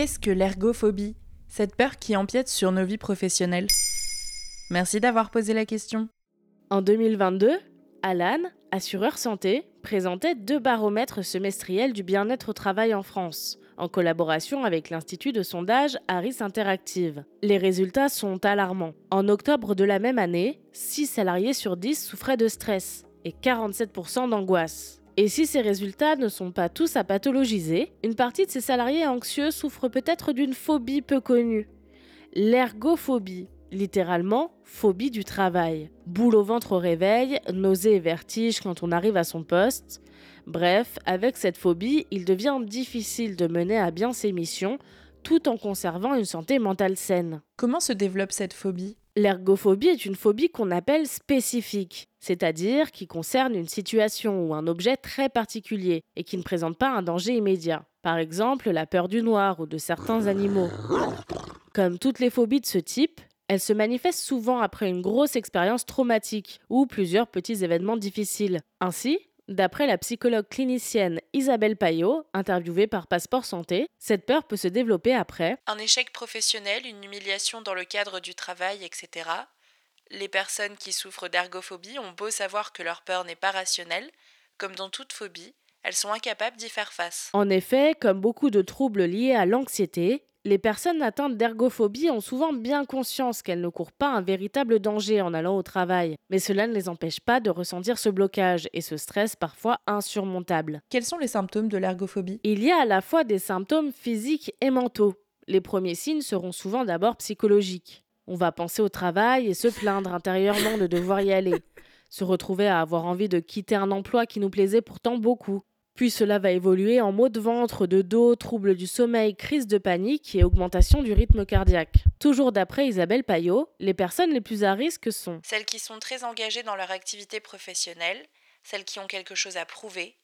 Qu'est-ce que l'ergophobie? Cette peur qui empiète sur nos vies professionnelles Merci d'avoir posé la question. En 2022, Alan, assureur santé, présentait deux baromètres semestriels du bien-être au travail en France, en collaboration avec l'Institut de sondage Harris Interactive. Les résultats sont alarmants. En octobre de la même année, 6 salariés sur 10 souffraient de stress et 47% d'angoisse. Et si ces résultats ne sont pas tous à pathologiser, une partie de ces salariés anxieux souffrent peut-être d'une phobie peu connue. L'ergophobie, littéralement phobie du travail. Boule au ventre au réveil, nausée et vertige quand on arrive à son poste. Bref, avec cette phobie, il devient difficile de mener à bien ses missions tout en conservant une santé mentale saine. Comment se développe cette phobie? L'ergophobie est une phobie qu'on appelle spécifique, c'est-à-dire qui concerne une situation ou un objet très particulier et qui ne présente pas un danger immédiat. Par exemple, la peur du noir ou de certains animaux. Comme toutes les phobies de ce type, elle se manifeste souvent après une grosse expérience traumatique ou plusieurs petits événements difficiles. Ainsi, D'après la psychologue clinicienne Isabelle Payot, interviewée par Passeport Santé, cette peur peut se développer après un échec professionnel, une humiliation dans le cadre du travail, etc. Les personnes qui souffrent d'ergophobie ont beau savoir que leur peur n'est pas rationnelle, comme dans toute phobie, elles sont incapables d'y faire face. En effet, comme beaucoup de troubles liés à l'anxiété, les personnes atteintes d'ergophobie ont souvent bien conscience qu'elles ne courent pas un véritable danger en allant au travail, mais cela ne les empêche pas de ressentir ce blocage et ce stress parfois insurmontable. Quels sont les symptômes de l'ergophobie? Il y a à la fois des symptômes physiques et mentaux. Les premiers signes seront souvent d'abord psychologiques. On va penser au travail et se plaindre intérieurement de devoir y aller, se retrouver à avoir envie de quitter un emploi qui nous plaisait pourtant beaucoup, puis cela va évoluer en maux de ventre, de dos, troubles du sommeil, crise de panique et augmentation du rythme cardiaque. Toujours d'après Isabelle Payot, les personnes les plus à risque sont celles qui sont très engagées dans leur activité professionnelle, celles qui ont quelque chose à prouver.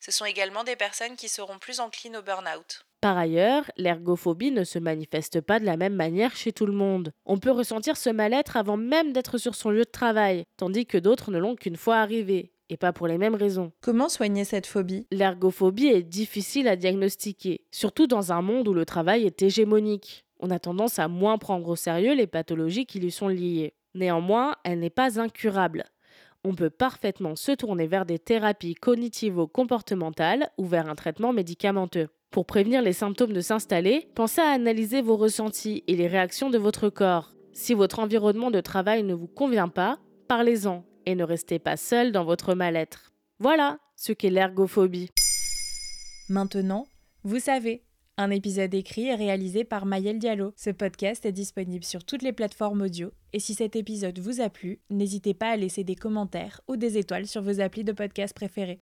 Ce sont également des personnes qui seront plus enclines au burn-out. Par ailleurs, l'ergophobie ne se manifeste pas de la même manière chez tout le monde. On peut ressentir ce mal-être avant même d'être sur son lieu de travail, tandis que d'autres ne l'ont qu'une fois arrivé et pas pour les mêmes raisons. Comment soigner cette phobie? L'ergophobie est difficile à diagnostiquer, surtout dans un monde où le travail est hégémonique. On a tendance à moins prendre au sérieux les pathologies qui lui sont liées. Néanmoins, elle n'est pas incurable. On peut parfaitement se tourner vers des thérapies cognitivo-comportementales ou vers un traitement médicamenteux. Pour prévenir les symptômes de s'installer, pensez à analyser vos ressentis et les réactions de votre corps. Si votre environnement de travail ne vous convient pas, parlez-en ne restez pas seul dans votre mal-être. Voilà ce qu'est l'ergophobie. Maintenant, vous savez, un épisode écrit et réalisé par Mayel Diallo. Ce podcast est disponible sur toutes les plateformes audio et si cet épisode vous a plu, n'hésitez pas à laisser des commentaires ou des étoiles sur vos applis de podcast préférés.